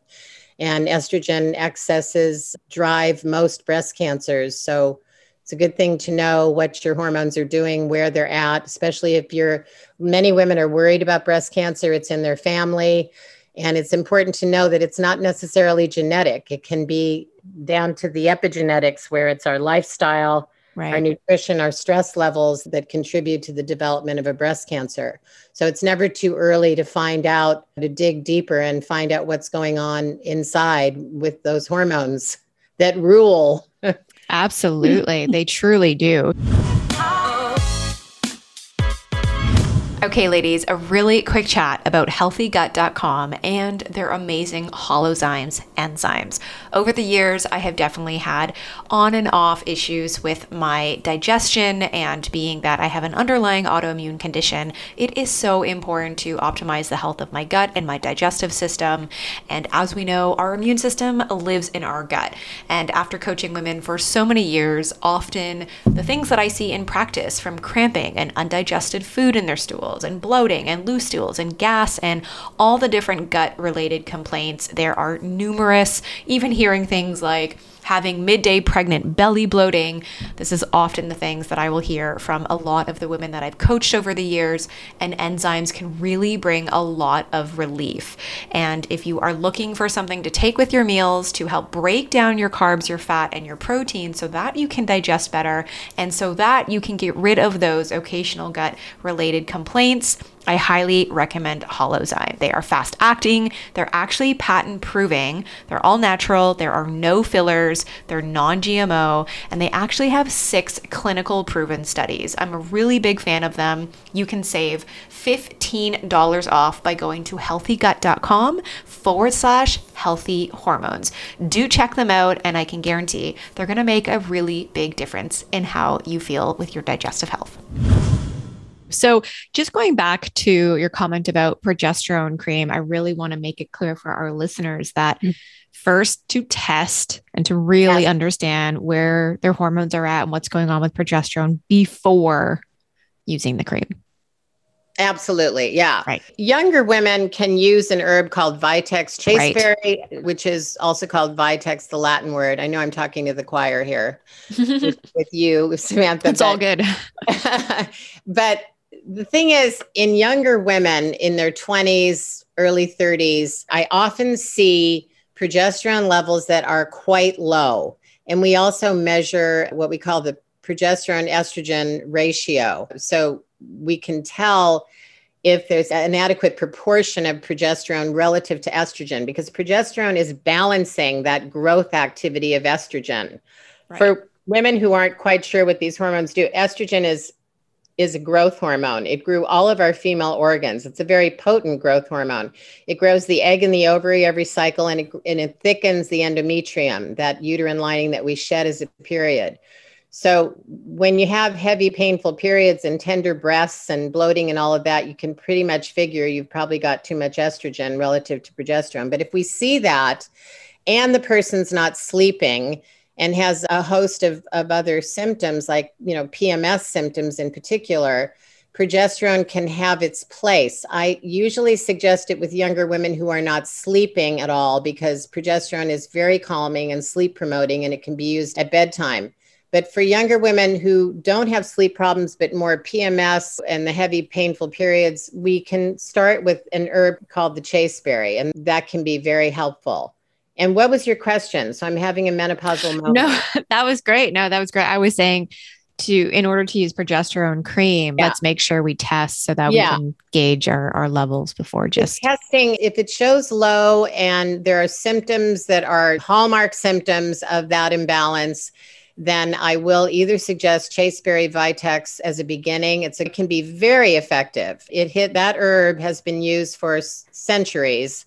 and estrogen excesses drive most breast cancers. So it's a good thing to know what your hormones are doing, where they're at, especially if you're, many women are worried about breast cancer, it's in their family. And it's important to know that it's not necessarily genetic. It can be down to the epigenetics, where it's our lifestyle, right. our nutrition, our stress levels that contribute to the development of a breast cancer. So it's never too early to find out, to dig deeper and find out what's going on inside with those hormones that rule Absolutely. they truly do. Okay, ladies, a really quick chat about healthygut.com and their amazing holozymes enzymes. Over the years, I have definitely had on and off issues with my digestion, and being that I have an underlying autoimmune condition, it is so important to optimize the health of my gut and my digestive system. And as we know, our immune system lives in our gut. And after coaching women for so many years, often the things that I see in practice from cramping and undigested food in their stool stools and bloating and loose stools and gas and all the different gut related complaints. There are numerous, even hearing things like, having midday pregnant belly bloating. This is often the things that I will hear from a lot of the women that I've coached over the years, and enzymes can really bring a lot of relief. And if you are looking for something to take with your meals to help break down your carbs, your fat, and your protein so that you can digest better and so that you can get rid of those occasional gut related complaints, I highly recommend Holozyme. They are fast acting, they're actually patent proving, they're all natural, there are no fillers, they're non GMO, and they actually have six clinical proven studies. I'm a really big fan of them. You can save $15 off by going to healthygut.com forward slash healthy hormones. Do check them out, and I can guarantee they're gonna make a really big difference in how you feel with your digestive health. So, just going back to your comment about progesterone cream, I really want to make it clear for our listeners that mm-hmm. first to test and to really yes. understand where their hormones are at and what's going on with progesterone before using the cream. Absolutely. Yeah. Right. Younger women can use an herb called Vitex chasteberry, right. which is also called Vitex, the Latin word. I know I'm talking to the choir here with, with, you, Samantha. It's all good. but the thing is, in younger women in their 20s, early 30s, I often see progesterone levels that are quite low. And we also measure what we call the progesterone estrogen ratio. So we can tell if there's an adequate proportion of progesterone relative to estrogen, because progesterone is balancing that growth activity of estrogen. Right. For women who aren't quite sure what these hormones do, estrogen is is a growth hormone. It grew all of our female organs. It's a very potent growth hormone. It grows the egg and the ovary every cycle and it, and it thickens the endometrium, that uterine lining that we shed as a period. So when you have heavy, painful periods and tender breasts and bloating and all of that, you can pretty much figure you've probably got too much estrogen relative to progesterone. But if we see that and the person's not sleeping, and has a host of, of other symptoms like you know pms symptoms in particular progesterone can have its place. I usually suggest it with younger women who are not sleeping at all because progesterone is very calming and sleep promoting and it can be used at bedtime. But for younger women who don't have sleep problems but more pms and the heavy painful periods we can start with an herb called the chasteberry and that can be very helpful and what was your question? So I'm having a menopausal moment. No, that was great. No, that was great. I was saying to in order to use progesterone cream, yeah. let's make sure we test so that yeah. we can gauge our, our levels before just the testing. If it shows low and there are symptoms that are hallmark symptoms of that imbalance, then I will either suggest chasteberry vitex as a beginning. It's, it can be very effective. It hit that herb has been used for centuries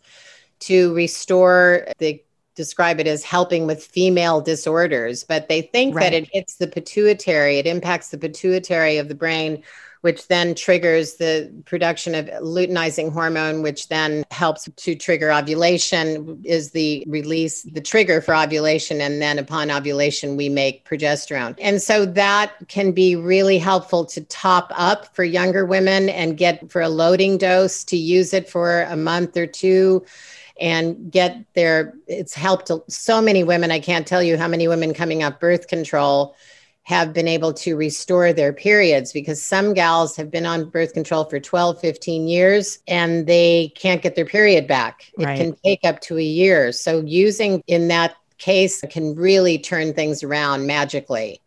to restore the describe it as helping with female disorders, but they think right. that it hits the pituitary, it impacts the pituitary of the brain, which then triggers the production of luteinizing hormone, which then helps to trigger ovulation, is the release, the trigger for ovulation. And then upon ovulation, we make progesterone. And so that can be really helpful to top up for younger women and get for a loading dose to use it for a month or two and get their it's helped so many women i can't tell you how many women coming off birth control have been able to restore their periods because some gals have been on birth control for 12 15 years and they can't get their period back. It right. can take up to a year. So using in that case can really turn things around magically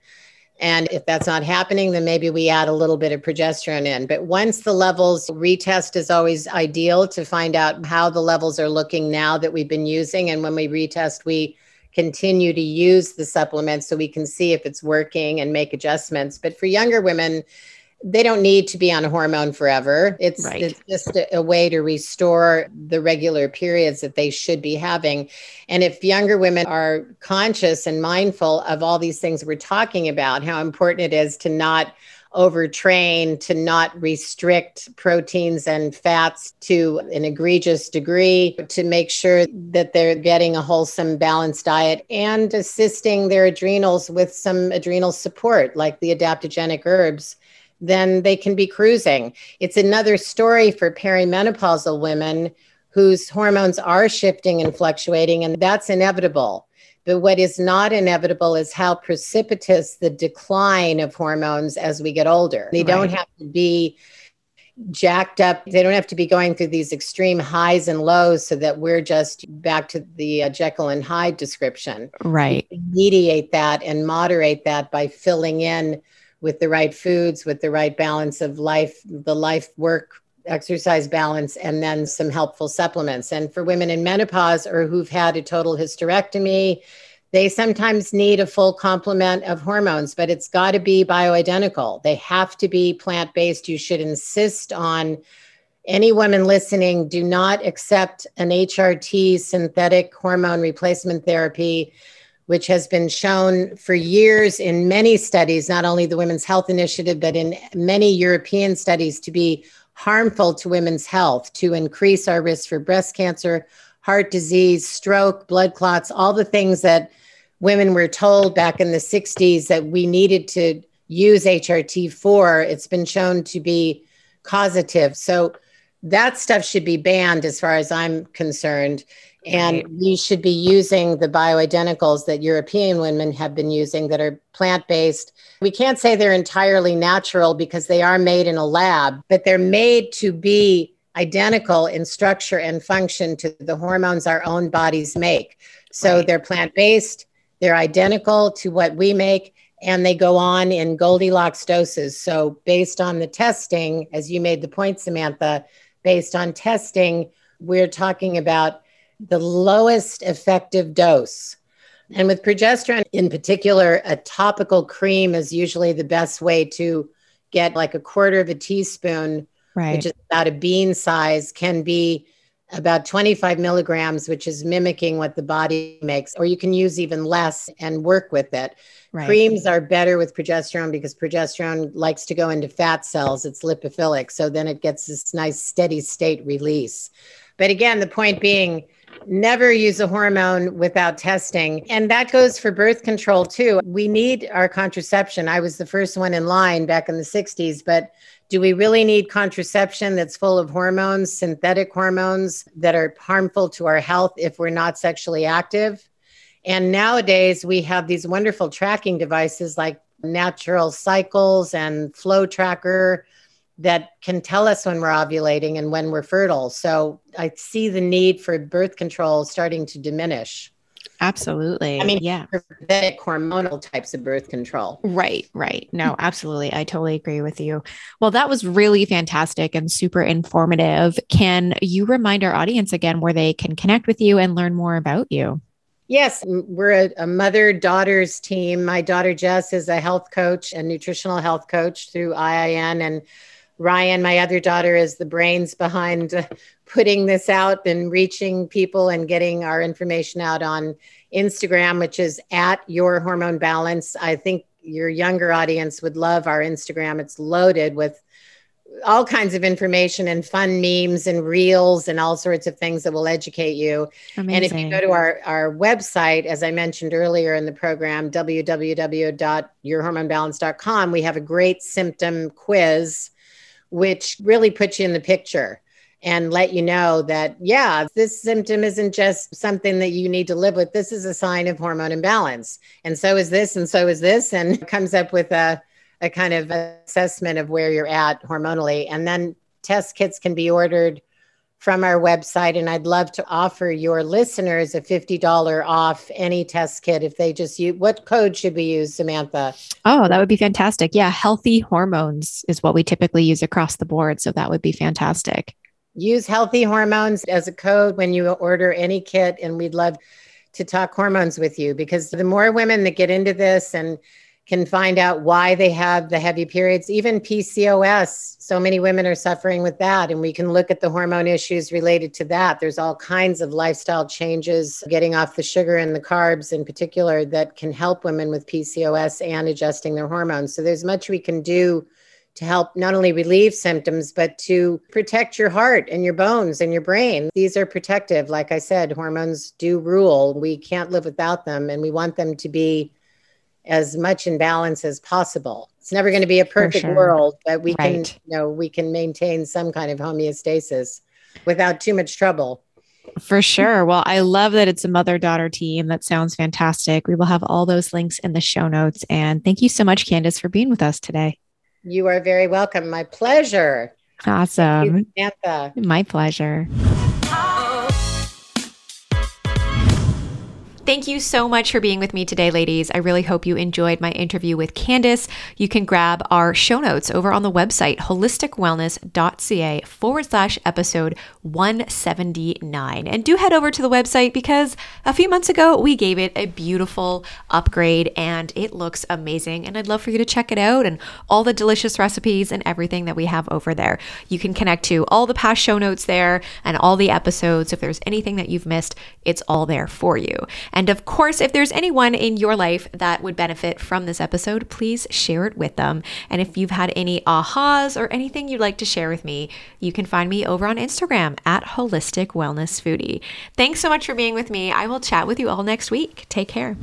and if that's not happening, then maybe we add a little bit of progesterone in. But once the levels retest is always ideal to find out how the levels are looking now that we've been using. And when we retest, we continue to use the supplements so we can see if it's working and make adjustments. But for younger women, they don't need to be on a hormone forever. It's, right. it's just a, a, way to restore the regular periods that they should be having. And if younger women are conscious and mindful of all these things we're talking about, how important it is to not overtrain, to not restrict proteins and fats to an egregious degree, to make sure that they're getting a wholesome, balanced diet and assisting their adrenals with some adrenal support, like the adaptogenic herbs then they can be cruising. It's another story for perimenopausal women whose hormones are shifting and fluctuating, and that's inevitable. But what is not inevitable is how precipitous the decline of hormones as we get older. They right. don't have to be jacked up. They don't have to be going through these extreme highs and lows so that we're just back to the uh, Jekyll and Hyde description. Right. mediate that and moderate that by filling in with the right foods, with the right balance of life, the life work exercise balance, and then some helpful supplements. And for women in menopause or who've had a total hysterectomy, they sometimes need a full complement of hormones, but it's got to be bioidentical. They have to be plant based. You should insist on any women listening do not accept an HRT synthetic hormone replacement therapy which has been shown for years in many studies, not only the Women's Health Initiative, but in many European studies, to be harmful to women's health, to increase our risk for breast cancer, heart disease, stroke, blood clots, all the things that women were told back in the 60s that we needed to use HRT for. It's been shown to be causative. So that stuff should be banned as far as I'm concerned. And we should be using the bioidenticals that European women have been using that are plant based. We can't say they're entirely natural because they are made in a lab, but they're made to be identical in structure and function to the hormones our own bodies make. So right. they're plant based, they're identical to what we make, and they go on in Goldilocks doses. So, based on the testing, as you made the point, Samantha, based on testing, we're talking about the lowest effective dose. And with progesterone in particular, a topical cream is usually the best way to get like a quarter of a teaspoon, right. which is about a bean size, can be about 25 milligrams, which is mimicking what the body makes, or you can use even less and work with it. Right. Creams are better with progesterone because progesterone likes to go into fat cells. It's lipophilic. So then it gets this nice steady state release. But again, the point being, never use a hormone without testing. And that goes for birth control too. We need our contraception. I was the first one in line back in the 60s, but do we really need contraception that's full of hormones, synthetic hormones that are harmful to our health if we're not sexually active? And nowadays we have these wonderful tracking devices like Natural Cycles and Flow Tracker that can tell us when we're ovulating and when we're fertile. So I see the need for birth control starting to diminish. Absolutely. I mean, yeah. Hormonal types of birth control. Right, right. No, mm-hmm. absolutely. I totally agree with you. Well, that was really fantastic and super informative. Can you remind our audience again where they can connect with you and learn more about you? Yes, we're a, a mother daughters team. My daughter Jess is a health coach and nutritional health coach through IIN. And Ryan, my other daughter, is the brains behind putting this out and reaching people and getting our information out on Instagram, which is at your hormone balance. I think your younger audience would love our Instagram. It's loaded with all kinds of information and fun memes and reels and all sorts of things that will educate you. Amazing. And if you go to our, our website, as I mentioned earlier in the program, www.yourhormonebalance.com, we have a great symptom quiz, which really puts you in the picture and let you know that, yeah, this symptom isn't just something that you need to live with. This is a sign of hormone imbalance. And so is this, and so is this, and comes up with a a kind of assessment of where you're at hormonally. And then test kits can be ordered from our website. And I'd love to offer your listeners a $50 off any test kit if they just use what code should we use, Samantha? Oh, that would be fantastic. Yeah, healthy hormones is what we typically use across the board. So that would be fantastic. Use healthy hormones as a code when you order any kit. And we'd love to talk hormones with you because the more women that get into this and can find out why they have the heavy periods, even PCOS. So many women are suffering with that. And we can look at the hormone issues related to that. There's all kinds of lifestyle changes, getting off the sugar and the carbs in particular, that can help women with PCOS and adjusting their hormones. So there's much we can do to help not only relieve symptoms, but to protect your heart and your bones and your brain. These are protective. Like I said, hormones do rule. We can't live without them, and we want them to be as much in balance as possible. It's never going to be a perfect sure. world, but we right. can, you know, we can maintain some kind of homeostasis without too much trouble. For sure. Well, I love that it's a mother daughter team. That sounds fantastic. We will have all those links in the show notes. And thank you so much, Candace, for being with us today. You are very welcome. My pleasure. Awesome. You, My pleasure. Thank you so much for being with me today, ladies. I really hope you enjoyed my interview with Candace. You can grab our show notes over on the website, holisticwellness.ca forward slash episode 179. And do head over to the website because a few months ago we gave it a beautiful upgrade and it looks amazing. And I'd love for you to check it out and all the delicious recipes and everything that we have over there. You can connect to all the past show notes there and all the episodes. If there's anything that you've missed, it's all there for you. And of course, if there's anyone in your life that would benefit from this episode, please share it with them. And if you've had any ahas or anything you'd like to share with me, you can find me over on Instagram at Holistic Wellness Foodie. Thanks so much for being with me. I will chat with you all next week. Take care.